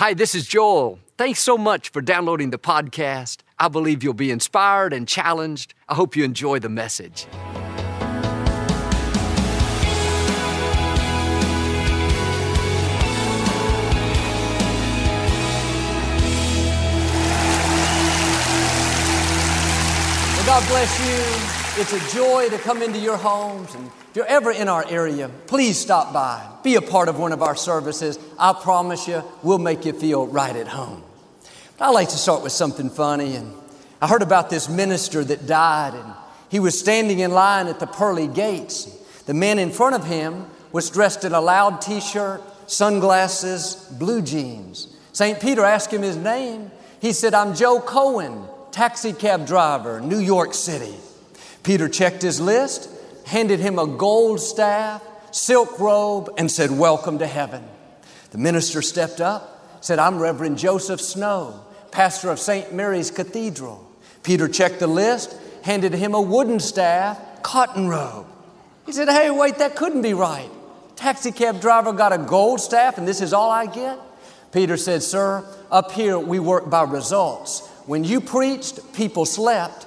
Hi, this is Joel. Thanks so much for downloading the podcast. I believe you'll be inspired and challenged. I hope you enjoy the message. God bless you. It's a joy to come into your homes. And if you're ever in our area, please stop by. Be a part of one of our services. I promise you, we'll make you feel right at home. But I like to start with something funny. And I heard about this minister that died, and he was standing in line at the pearly gates. The man in front of him was dressed in a loud t shirt, sunglasses, blue jeans. St. Peter asked him his name. He said, I'm Joe Cohen taxi cab driver, New York City. Peter checked his list, handed him a gold staff, silk robe, and said, Welcome to heaven. The minister stepped up, said, I'm Reverend Joseph Snow, pastor of St. Mary's Cathedral. Peter checked the list, handed him a wooden staff, cotton robe. He said, Hey, wait, that couldn't be right. Taxi cab driver got a gold staff, and this is all I get? Peter said, Sir, up here we work by results. When you preached, people slept,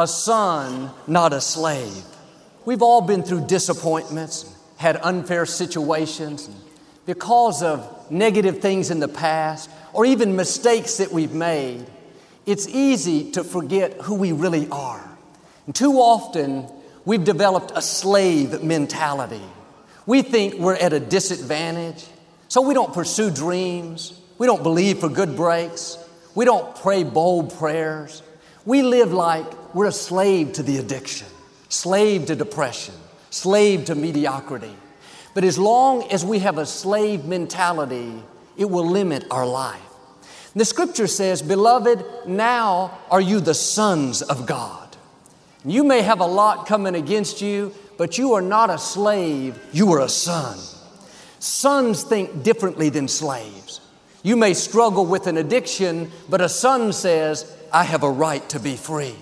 a son, not a slave. We've all been through disappointments, had unfair situations because of negative things in the past or even mistakes that we've made. It's easy to forget who we really are. And too often, we've developed a slave mentality. We think we're at a disadvantage, so we don't pursue dreams, we don't believe for good breaks, we don't pray bold prayers. We live like we're a slave to the addiction, slave to depression, slave to mediocrity. But as long as we have a slave mentality, it will limit our life. The scripture says, Beloved, now are you the sons of God. You may have a lot coming against you, but you are not a slave, you are a son. Sons think differently than slaves. You may struggle with an addiction, but a son says, I have a right to be free.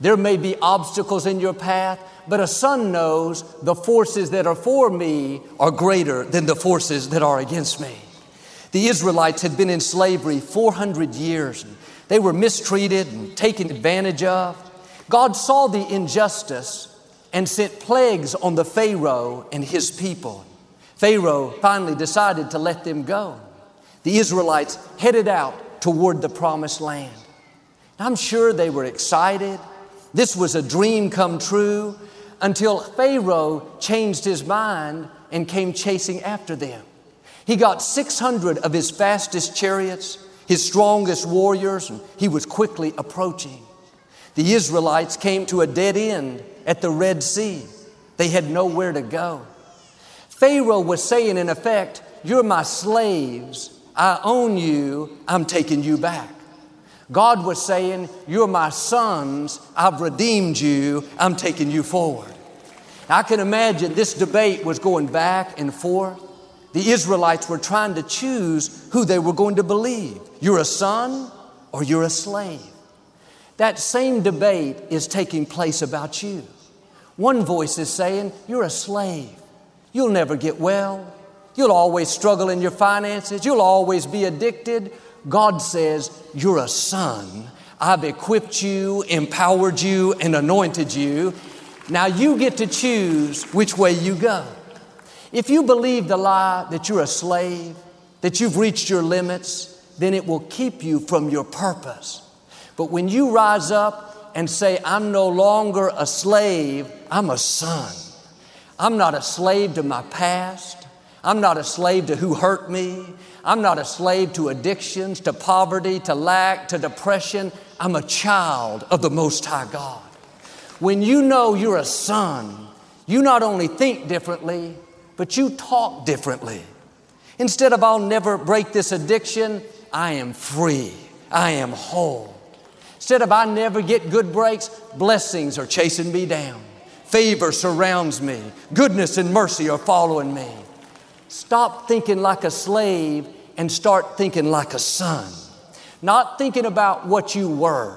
There may be obstacles in your path, but a son knows the forces that are for me are greater than the forces that are against me. The Israelites had been in slavery 400 years. They were mistreated and taken advantage of. God saw the injustice and sent plagues on the Pharaoh and his people. Pharaoh finally decided to let them go. The Israelites headed out toward the promised land. I'm sure they were excited. This was a dream come true until Pharaoh changed his mind and came chasing after them. He got 600 of his fastest chariots, his strongest warriors, and he was quickly approaching. The Israelites came to a dead end at the Red Sea. They had nowhere to go. Pharaoh was saying, in effect, You're my slaves. I own you. I'm taking you back. God was saying, You're my sons. I've redeemed you. I'm taking you forward. I can imagine this debate was going back and forth. The Israelites were trying to choose who they were going to believe. You're a son or you're a slave. That same debate is taking place about you. One voice is saying, You're a slave. You'll never get well. You'll always struggle in your finances. You'll always be addicted. God says, You're a son. I've equipped you, empowered you, and anointed you. Now you get to choose which way you go. If you believe the lie that you're a slave, that you've reached your limits, then it will keep you from your purpose. But when you rise up and say, I'm no longer a slave, I'm a son. I'm not a slave to my past. I'm not a slave to who hurt me. I'm not a slave to addictions, to poverty, to lack, to depression. I'm a child of the Most High God. When you know you're a son, you not only think differently, but you talk differently. Instead of, I'll never break this addiction, I am free. I am whole. Instead of I never get good breaks, blessings are chasing me down. Favor surrounds me. Goodness and mercy are following me. Stop thinking like a slave and start thinking like a son. Not thinking about what you were,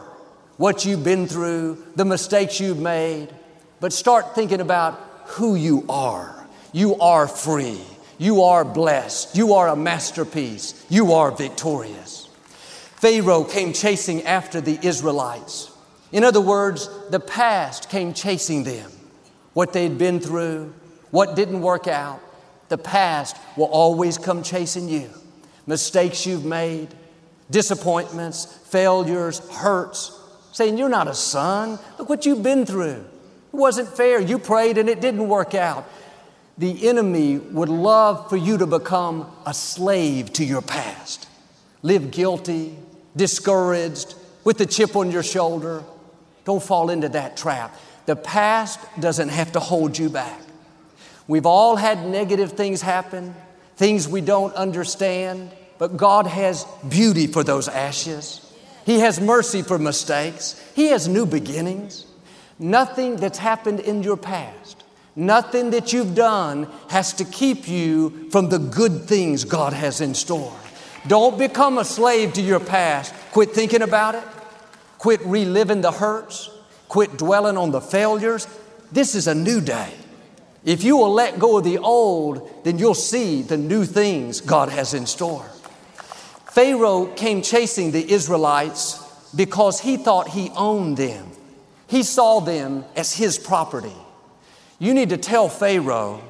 what you've been through, the mistakes you've made, but start thinking about who you are. You are free. You are blessed. You are a masterpiece. You are victorious. Pharaoh came chasing after the Israelites. In other words, the past came chasing them. What they'd been through, what didn't work out, the past will always come chasing you. Mistakes you've made, disappointments, failures, hurts, saying, You're not a son. Look what you've been through. It wasn't fair. You prayed and it didn't work out. The enemy would love for you to become a slave to your past. Live guilty, discouraged, with a chip on your shoulder. Don't fall into that trap. The past doesn't have to hold you back. We've all had negative things happen, things we don't understand, but God has beauty for those ashes. He has mercy for mistakes. He has new beginnings. Nothing that's happened in your past, nothing that you've done has to keep you from the good things God has in store. Don't become a slave to your past. Quit thinking about it. Quit reliving the hurts. Quit dwelling on the failures. This is a new day. If you will let go of the old, then you'll see the new things God has in store. Pharaoh came chasing the Israelites because he thought he owned them. He saw them as his property. You need to tell Pharaoh,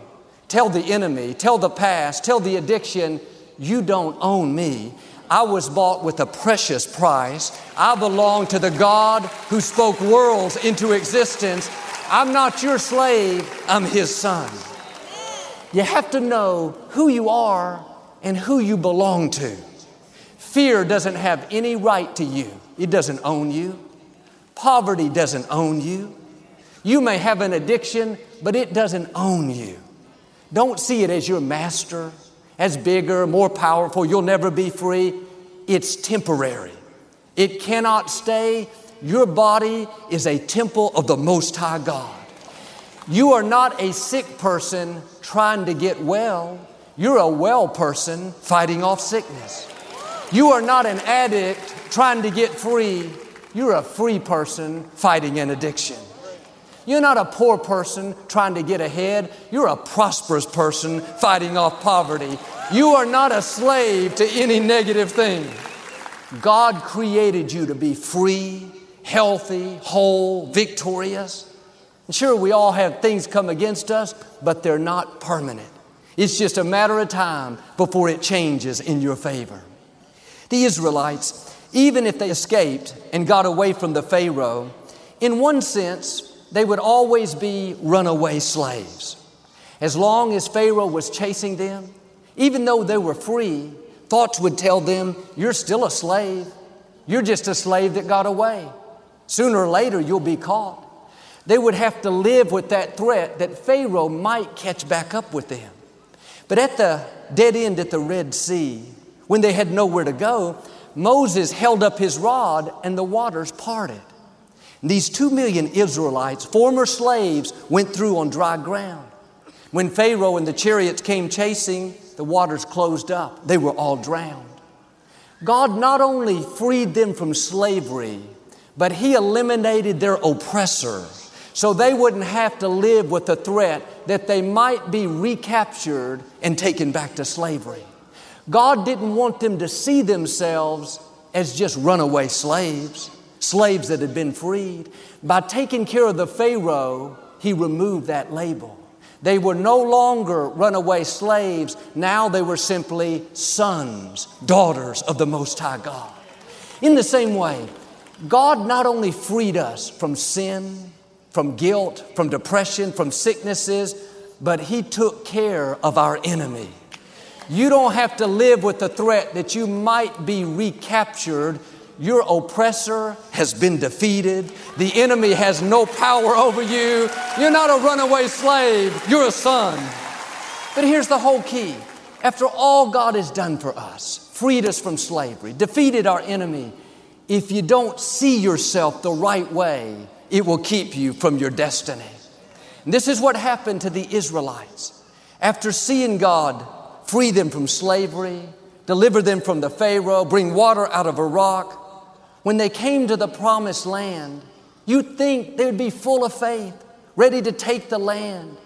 tell the enemy, tell the past, tell the addiction, you don't own me. I was bought with a precious price. I belong to the God who spoke worlds into existence. I'm not your slave, I'm his son. You have to know who you are and who you belong to. Fear doesn't have any right to you, it doesn't own you. Poverty doesn't own you. You may have an addiction, but it doesn't own you. Don't see it as your master, as bigger, more powerful. You'll never be free. It's temporary, it cannot stay. Your body is a temple of the Most High God. You are not a sick person trying to get well. You're a well person fighting off sickness. You are not an addict trying to get free. You're a free person fighting an addiction. You're not a poor person trying to get ahead. You're a prosperous person fighting off poverty. You are not a slave to any negative thing. God created you to be free, healthy, whole, victorious. And sure, we all have things come against us, but they're not permanent. It's just a matter of time before it changes in your favor. The Israelites, even if they escaped and got away from the Pharaoh, in one sense, they would always be runaway slaves. As long as Pharaoh was chasing them, even though they were free, thoughts would tell them, You're still a slave. You're just a slave that got away. Sooner or later, you'll be caught. They would have to live with that threat that Pharaoh might catch back up with them. But at the dead end at the Red Sea, when they had nowhere to go, Moses held up his rod and the waters parted. These two million Israelites, former slaves, went through on dry ground. When Pharaoh and the chariots came chasing, the waters closed up. They were all drowned. God not only freed them from slavery, but He eliminated their oppressor so they wouldn't have to live with the threat that they might be recaptured and taken back to slavery. God didn't want them to see themselves as just runaway slaves, slaves that had been freed. By taking care of the Pharaoh, he removed that label. They were no longer runaway slaves. Now they were simply sons, daughters of the Most High God. In the same way, God not only freed us from sin, from guilt, from depression, from sicknesses, but He took care of our enemy. You don't have to live with the threat that you might be recaptured. Your oppressor has been defeated. The enemy has no power over you. You're not a runaway slave, you're a son. But here's the whole key. After all God has done for us, freed us from slavery, defeated our enemy, if you don't see yourself the right way, it will keep you from your destiny. And this is what happened to the Israelites. After seeing God free them from slavery, deliver them from the Pharaoh, bring water out of a rock, when they came to the promised land, you'd think they would be full of faith, ready to take the land.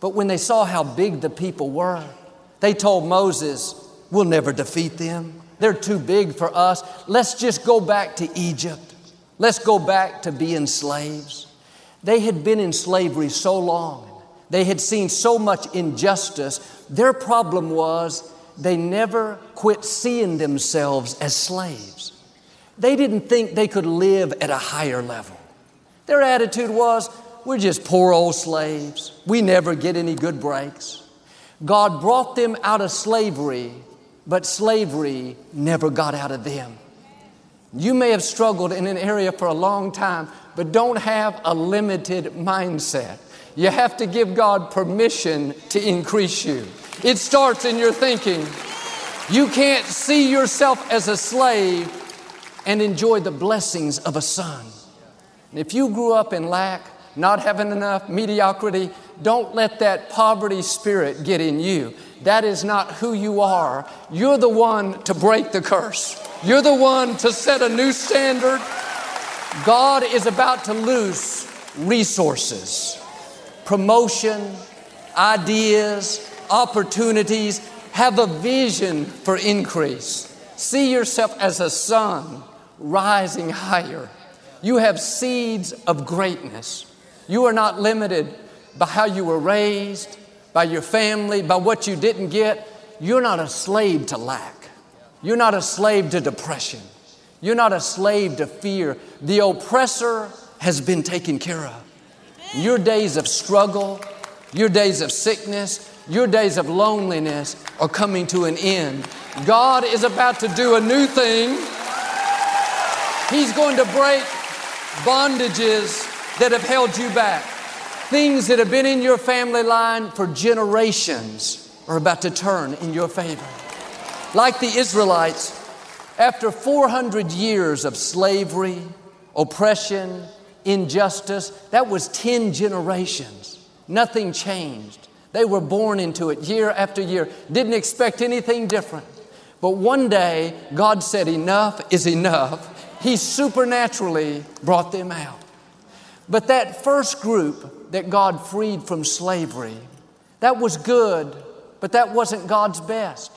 But when they saw how big the people were, they told Moses, We'll never defeat them. They're too big for us. Let's just go back to Egypt. Let's go back to being slaves. They had been in slavery so long. They had seen so much injustice. Their problem was they never quit seeing themselves as slaves. They didn't think they could live at a higher level. Their attitude was, we're just poor old slaves. We never get any good breaks. God brought them out of slavery but slavery never got out of them. You may have struggled in an area for a long time, but don't have a limited mindset. You have to give God permission to increase you. It starts in your thinking. You can't see yourself as a slave and enjoy the blessings of a son. And if you grew up in lack, not having enough, mediocrity, don't let that poverty spirit get in you. That is not who you are. You're the one to break the curse. You're the one to set a new standard. God is about to loose resources, promotion, ideas, opportunities. Have a vision for increase. See yourself as a sun rising higher. You have seeds of greatness. You are not limited by how you were raised, by your family, by what you didn't get. You're not a slave to lack. You're not a slave to depression. You're not a slave to fear. The oppressor has been taken care of. Your days of struggle, your days of sickness, your days of loneliness are coming to an end. God is about to do a new thing. He's going to break bondages that have held you back. Things that have been in your family line for generations are about to turn in your favor. Like the Israelites, after 400 years of slavery, oppression, injustice, that was 10 generations. Nothing changed. They were born into it year after year, didn't expect anything different. But one day, God said, Enough is enough. He supernaturally brought them out. But that first group that God freed from slavery, that was good, but that wasn't God's best.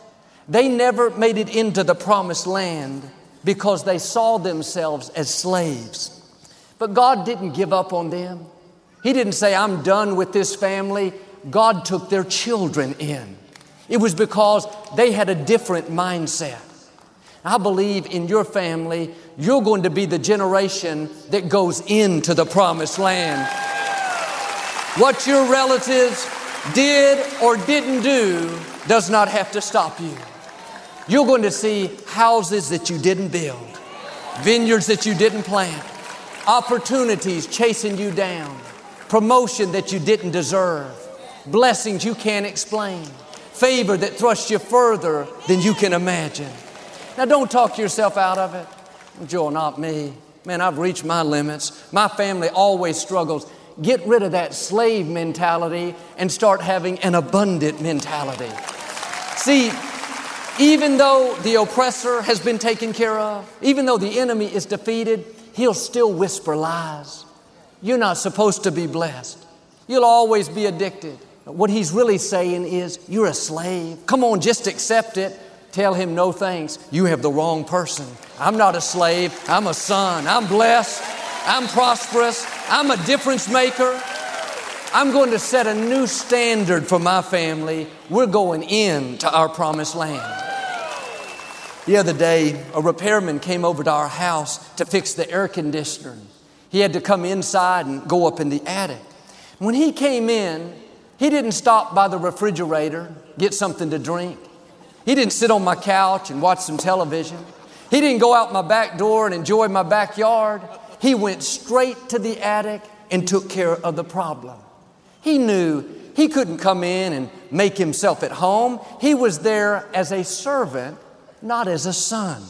They never made it into the promised land because they saw themselves as slaves. But God didn't give up on them. He didn't say, I'm done with this family. God took their children in. It was because they had a different mindset. I believe in your family, you're going to be the generation that goes into the promised land. What your relatives did or didn't do does not have to stop you. You're going to see houses that you didn't build, vineyards that you didn't plant, opportunities chasing you down, promotion that you didn't deserve, blessings you can't explain, favor that thrusts you further than you can imagine. Now, don't talk yourself out of it. Joel, not me. Man, I've reached my limits. My family always struggles. Get rid of that slave mentality and start having an abundant mentality. See, even though the oppressor has been taken care of, even though the enemy is defeated, he'll still whisper lies. You're not supposed to be blessed. You'll always be addicted. What he's really saying is, you're a slave. Come on, just accept it. Tell him no thanks. You have the wrong person. I'm not a slave. I'm a son. I'm blessed. I'm prosperous. I'm a difference maker. I'm going to set a new standard for my family. We're going into our promised land. The other day, a repairman came over to our house to fix the air conditioner. He had to come inside and go up in the attic. When he came in, he didn't stop by the refrigerator, get something to drink. He didn't sit on my couch and watch some television. He didn't go out my back door and enjoy my backyard. He went straight to the attic and took care of the problem. He knew he couldn't come in and make himself at home. He was there as a servant, not as a son.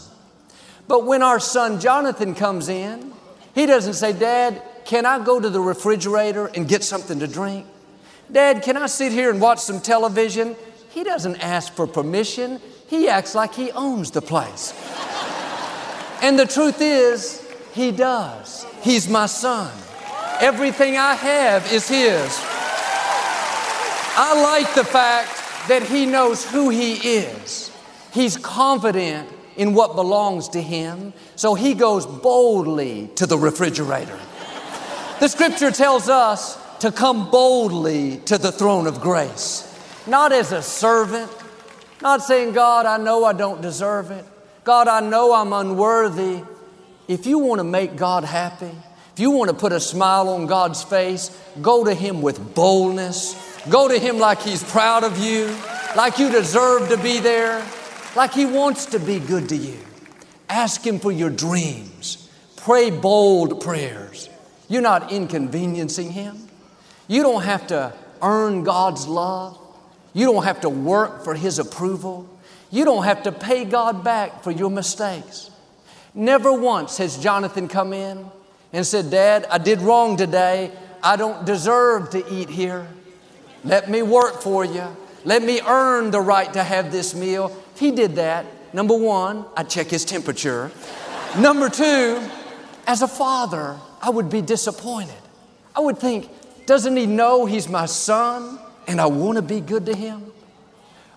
But when our son Jonathan comes in, he doesn't say, Dad, can I go to the refrigerator and get something to drink? Dad, can I sit here and watch some television? He doesn't ask for permission. He acts like he owns the place. and the truth is, he does. He's my son. Everything I have is his. I like the fact that he knows who he is. He's confident in what belongs to him, so he goes boldly to the refrigerator. The scripture tells us to come boldly to the throne of grace, not as a servant, not saying, God, I know I don't deserve it. God, I know I'm unworthy. If you want to make God happy, if you want to put a smile on God's face, go to Him with boldness. Go to Him like He's proud of you, like you deserve to be there, like He wants to be good to you. Ask Him for your dreams. Pray bold prayers. You're not inconveniencing Him. You don't have to earn God's love. You don't have to work for His approval. You don't have to pay God back for your mistakes. Never once has Jonathan come in and said, Dad, I did wrong today. I don't deserve to eat here. Let me work for you. Let me earn the right to have this meal. He did that, number one, I'd check his temperature. number two, as a father, I would be disappointed. I would think, doesn't he know he's my son and I want to be good to him?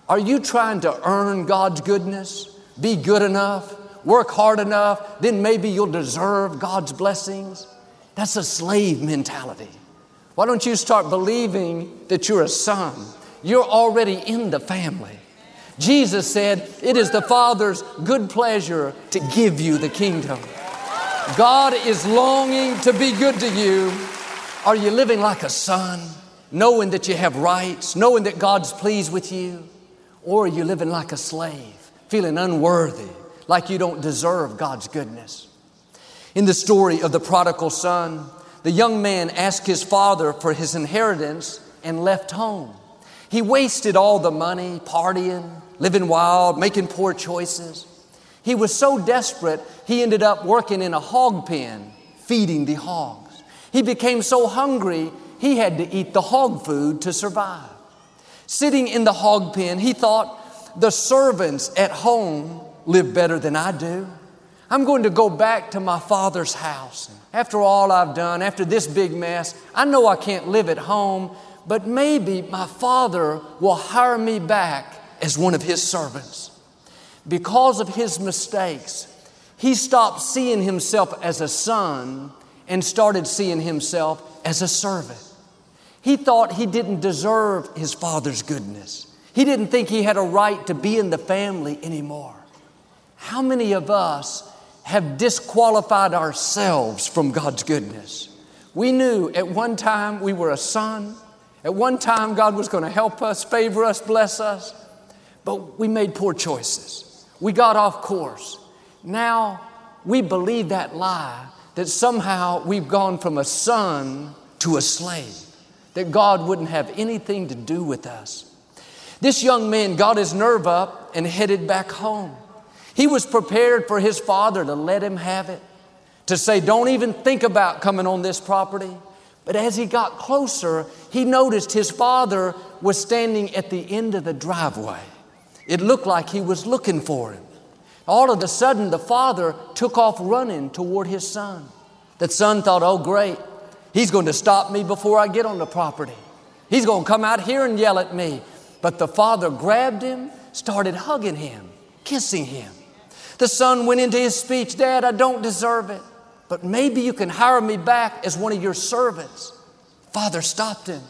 Are you trying to earn God's goodness? Be good enough? Work hard enough? Then maybe you'll deserve God's blessings? That's a slave mentality. Why don't you start believing that you're a son? You're already in the family. Jesus said, It is the Father's good pleasure to give you the kingdom. God is longing to be good to you are you living like a son, knowing that you have rights, knowing that God's pleased with you? Or are you living like a slave, feeling unworthy, like you don't deserve God's goodness? In the story of the prodigal son, the young man asked his father for his inheritance and left home. He wasted all the money, partying, living wild, making poor choices. He was so desperate, he ended up working in a hog pen, feeding the hogs. He became so hungry, he had to eat the hog food to survive. Sitting in the hog pen, he thought, the servants at home live better than I do. I'm going to go back to my father's house. After all I've done, after this big mess, I know I can't live at home, but maybe my father will hire me back as one of his servants. Because of his mistakes, he stopped seeing himself as a son and started seeing himself as a servant. He thought he didn't deserve his father's goodness. He didn't think he had a right to be in the family anymore. How many of us have disqualified ourselves from God's goodness? We knew at one time we were a son. At one time, God was going to help us, favor us, bless us. But we made poor choices. We got off course. Now we believe that lie that somehow we've gone from a son to a slave, that God wouldn't have anything to do with us. This young man got his nerve up and headed back home. He was prepared for his father to let him have it, to say, Don't even think about coming on this property. But as he got closer, he noticed his father was standing at the end of the driveway. It looked like he was looking for him. All of a sudden, the father took off running toward his son. The son thought, oh, great, he's going to stop me before I get on the property. He's going to come out here and yell at me. But the father grabbed him, started hugging him, kissing him. The son went into his speech, Dad, I don't deserve it, but maybe you can hire me back as one of your servants. Father stopped him,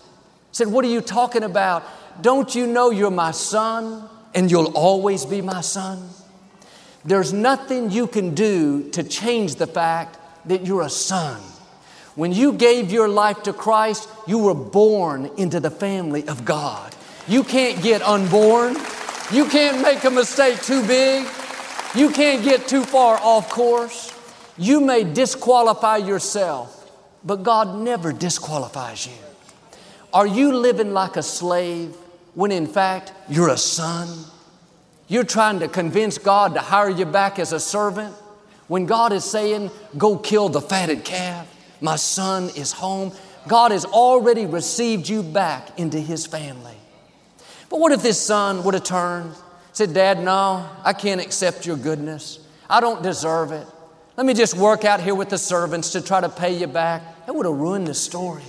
said, What are you talking about? Don't you know you're my son and you'll always be my son? There's nothing you can do to change the fact that you're a son. When you gave your life to Christ, you were born into the family of God. You can't get unborn. You can't make a mistake too big. You can't get too far off course. You may disqualify yourself, but God never disqualifies you. Are you living like a slave when in fact you're a son? You're trying to convince God to hire you back as a servant When God is saying, Go kill the fatted calf, my son is home, God has already received you back into His family. But what if this son would have turned, said, Dad, no, I can't accept your goodness. I don't deserve it. Let me just work out here with the servants to try to pay you back. That would have ruined the story.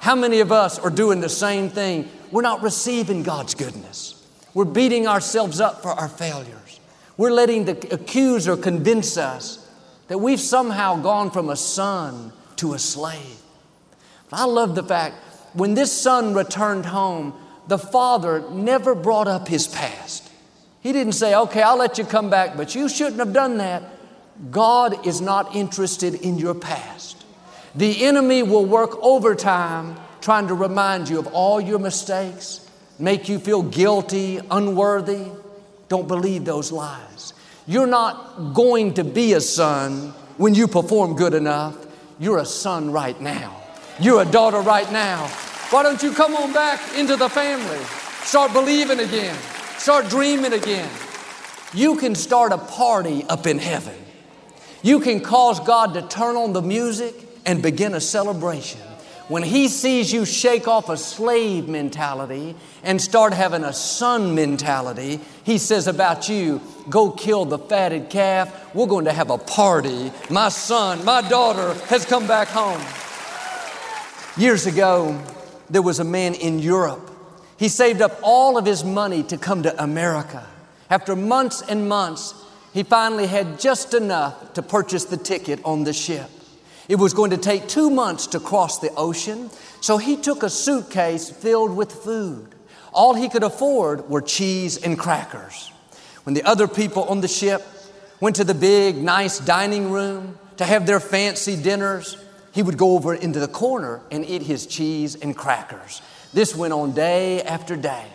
How many of us are doing the same thing? We're not receiving God's goodness. We're beating ourselves up for our failures. We're letting the accuser convince us that we've somehow gone from a son to a slave. I love the fact when this son returned home, the father never brought up his past. He didn't say, Okay, I'll let you come back, but you shouldn't have done that. God is not interested in your past. The enemy will work overtime trying to remind you of all your mistakes, make you feel guilty, unworthy. Don't believe those lies. You're not going to be a son when you perform good enough. You're a son right now. You're a daughter right now. Why don't you come on back into the family? Start believing again. Start dreaming again. You can start a party up in heaven. You can cause God to turn on the music and begin a celebration. When He sees you shake off a slave mentality and start having a son mentality, He says about you, go kill the fatted calf. We're going to have a party. My son, my daughter has come back home. Years ago, there was a man in Europe. He saved up all of his money to come to America. After months and months, he finally had just enough to purchase the ticket on the ship. It was going to take two months to cross the ocean, so he took a suitcase filled with food. All he could afford were cheese and crackers. When the other people on the ship went to the big, nice dining room to have their fancy dinners, he would go over into the corner and eat his cheese and crackers. This went on day after day.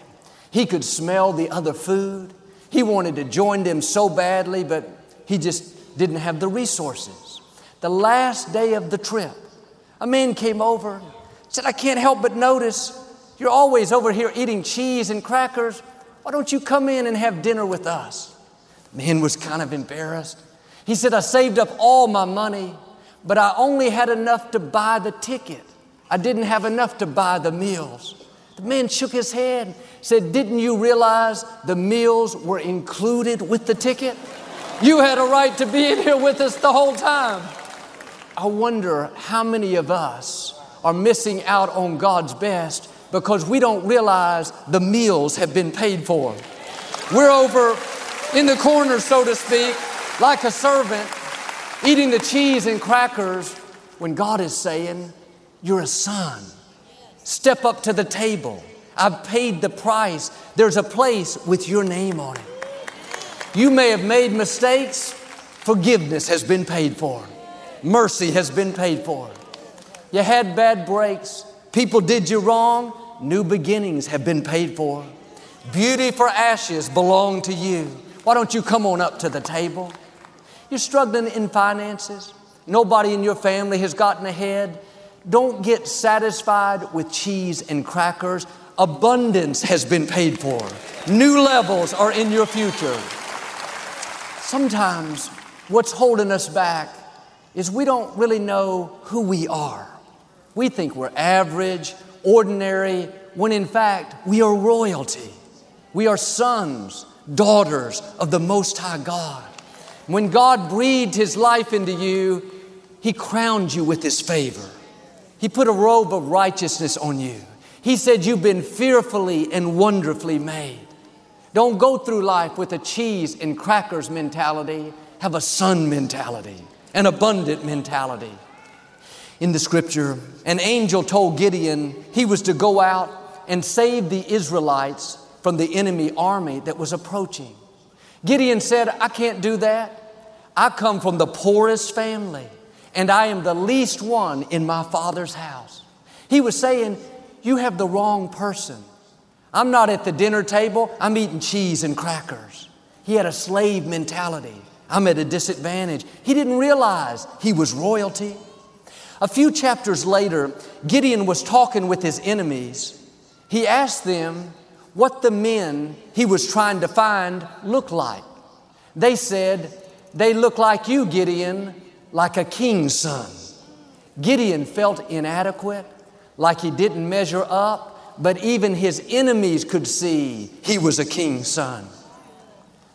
He could smell the other food. He wanted to join them so badly, but he just didn't have the resources the last day of the trip, a man came over, said, I can't help but notice you're always over here eating cheese and crackers. Why don't you come in and have dinner with us? The man was kind of embarrassed. He said, I saved up all my money, but I only had enough to buy the ticket. I didn't have enough to buy the meals. The man shook his head, said, Didn't you realize the meals were included with the ticket? You had a right to be in here with us the whole time. I wonder how many of us are missing out on God's best because we don't realize the meals have been paid for. We're over in the corner, so to speak, like a servant, eating the cheese and crackers when God is saying, You're a son. Step up to the table. I've paid the price. There's a place with your name on it. You may have made mistakes, forgiveness has been paid for. Mercy has been paid for. You had bad breaks. People did you wrong. New beginnings have been paid for. Beauty for ashes belong to you. Why don't you come on up to the table? You're struggling in finances. Nobody in your family has gotten ahead. Don't get satisfied with cheese and crackers. Abundance has been paid for. New levels are in your future. Sometimes what's holding us back is we don't really know who we are. We think we're average, ordinary, when in fact we are royalty. We are sons, daughters of the Most High God. When God breathed His life into you, He crowned you with His favor. He put a robe of righteousness on you. He said, You've been fearfully and wonderfully made. Don't go through life with a cheese and crackers mentality, have a son mentality an abundant mentality. In the scripture, an angel told Gideon he was to go out and save the Israelites from the enemy army that was approaching. Gideon said, I can't do that. I come from the poorest family, and I am the least one in my father's house. He was saying, You have the wrong person. I'm not at the dinner table, I'm eating cheese and crackers. He had a slave mentality. I'm at a disadvantage. He didn't realize he was royalty. A few chapters later, Gideon was talking with his enemies. He asked them what the men he was trying to find looked like. They said, they look like you, Gideon, like a king's son. Gideon felt inadequate, like he didn't measure up, but even his enemies could see he was a king's son.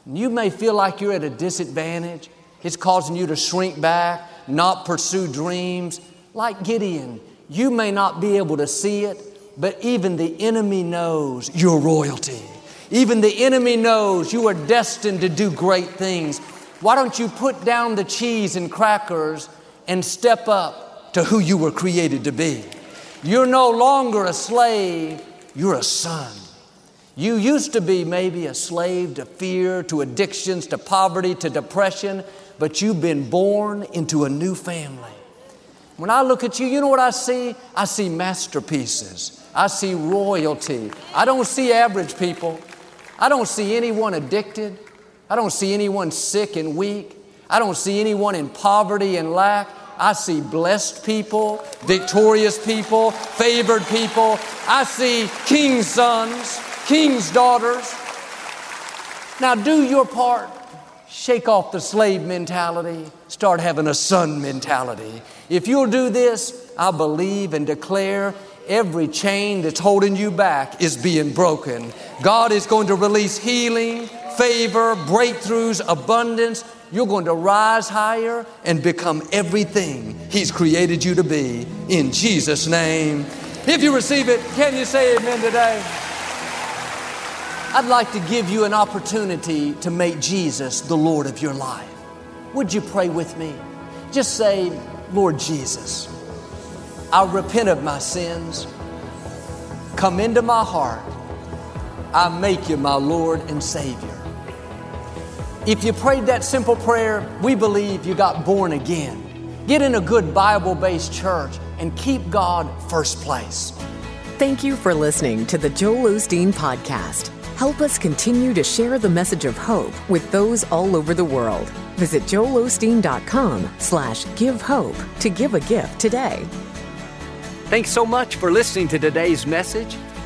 You may feel like you're at a disadvantage. It's causing you to shrink back, not pursue dreams. Like Gideon, you may not be able to see it, but even the enemy knows your royalty. Even the enemy knows you are destined to do great things. Why don't you put down the cheese and crackers and step up to who you were created to be? You're no longer a slave, you're a son. You used to be maybe a slave to fear, to addictions, to poverty, to depression, but you've been born into a new family. When I look at you, you know what I see? I see masterpieces. I see royalty. I don't see average people. I don't see anyone addicted. I don't see anyone sick and weak. I don't see anyone in poverty and lack. I see blessed people, victorious people, favored people. I see king's sons king's daughters. Now do your part. Shake off the slave mentality. Start having a son mentality. If you'll do this, I believe and declare every chain that's holding you back is being broken. God is going to release healing, favor, breakthroughs, abundance. You're going to rise higher and become everything He's created you to be. In Jesus' name. If you receive it, can you say amen today? I'd like to give you an opportunity to make Jesus the Lord of your life. Would you pray with me? Just say, Lord Jesus, I repent of my sins. Come into my heart. I make you my Lord and Savior. If you prayed that simple prayer, we believe you got born again. Get in a good Bible based church and keep God first place. Thank you for listening to the Joel Osteen Podcast. Help us continue to share the message of hope with those all over the world. Visit joelosteen.com slash give hope to give a gift today. Thanks so much for listening to today's message.